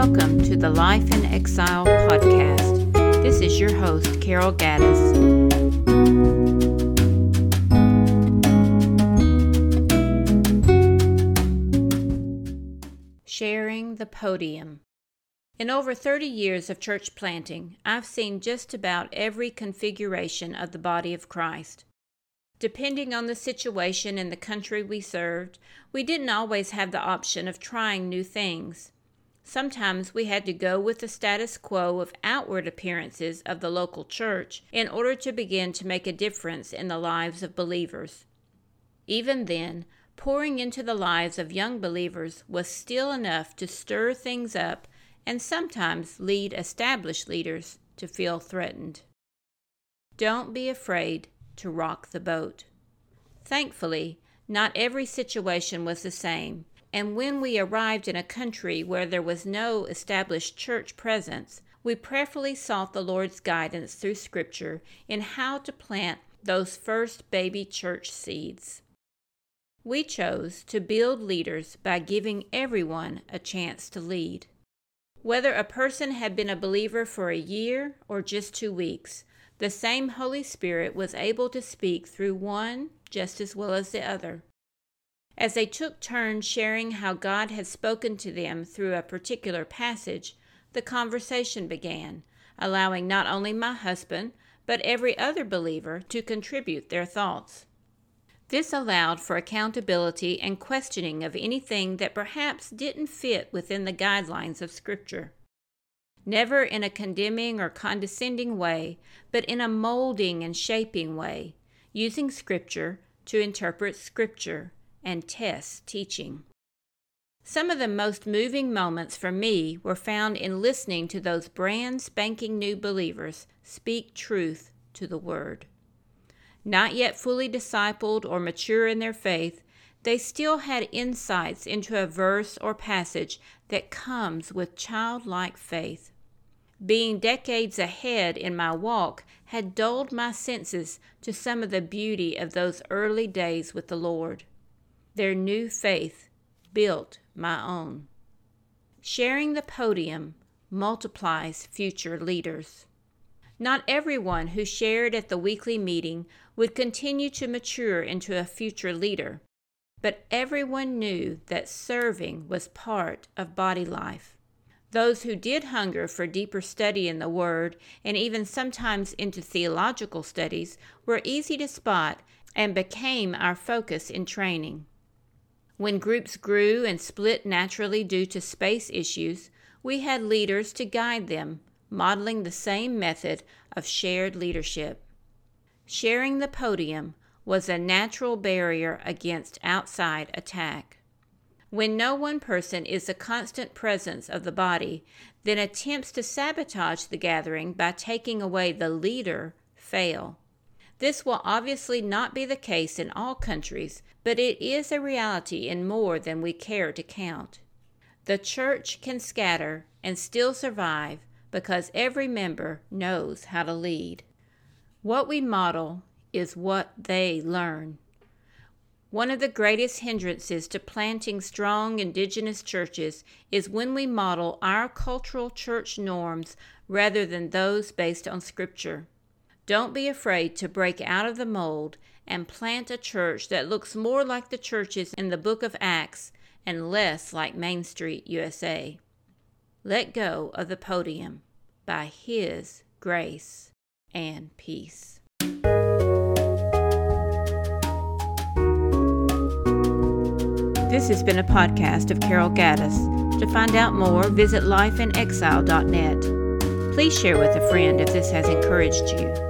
Life in Exile podcast. This is your host, Carol Gaddis. Sharing the Podium. In over 30 years of church planting, I've seen just about every configuration of the body of Christ. Depending on the situation and the country we served, we didn't always have the option of trying new things. Sometimes we had to go with the status quo of outward appearances of the local church in order to begin to make a difference in the lives of believers. Even then, pouring into the lives of young believers was still enough to stir things up and sometimes lead established leaders to feel threatened. Don't be afraid to rock the boat. Thankfully, not every situation was the same, and when we arrived in a country where there was no established church presence, we prayerfully sought the Lord's guidance through Scripture in how to plant those first baby church seeds. We chose to build leaders by giving everyone a chance to lead. Whether a person had been a believer for a year or just two weeks, the same Holy Spirit was able to speak through one just as well as the other. As they took turns sharing how God had spoken to them through a particular passage, the conversation began, allowing not only my husband, but every other believer to contribute their thoughts. This allowed for accountability and questioning of anything that perhaps didn't fit within the guidelines of Scripture never in a condemning or condescending way, but in a molding and shaping way, using Scripture to interpret Scripture and test teaching. Some of the most moving moments for me were found in listening to those brand spanking new believers speak truth to the Word. Not yet fully discipled or mature in their faith, they still had insights into a verse or passage that comes with childlike faith. Being decades ahead in my walk had dulled my senses to some of the beauty of those early days with the Lord. Their new faith built my own. Sharing the podium multiplies future leaders. Not everyone who shared at the weekly meeting would continue to mature into a future leader, but everyone knew that serving was part of body life. Those who did hunger for deeper study in the Word, and even sometimes into theological studies, were easy to spot and became our focus in training. When groups grew and split naturally due to space issues, we had leaders to guide them, modeling the same method of shared leadership. Sharing the podium was a natural barrier against outside attack. When no one person is a constant presence of the body, then attempts to sabotage the gathering by taking away the leader fail. This will obviously not be the case in all countries, but it is a reality in more than we care to count. The church can scatter and still survive because every member knows how to lead. What we model is what they learn. One of the greatest hindrances to planting strong indigenous churches is when we model our cultural church norms rather than those based on Scripture. Don't be afraid to break out of the mold and plant a church that looks more like the churches in the book of Acts and less like Main Street, USA. Let go of the podium by His grace and peace. This has been a podcast of Carol Gaddis. To find out more, visit lifeinexile.net. Please share with a friend if this has encouraged you.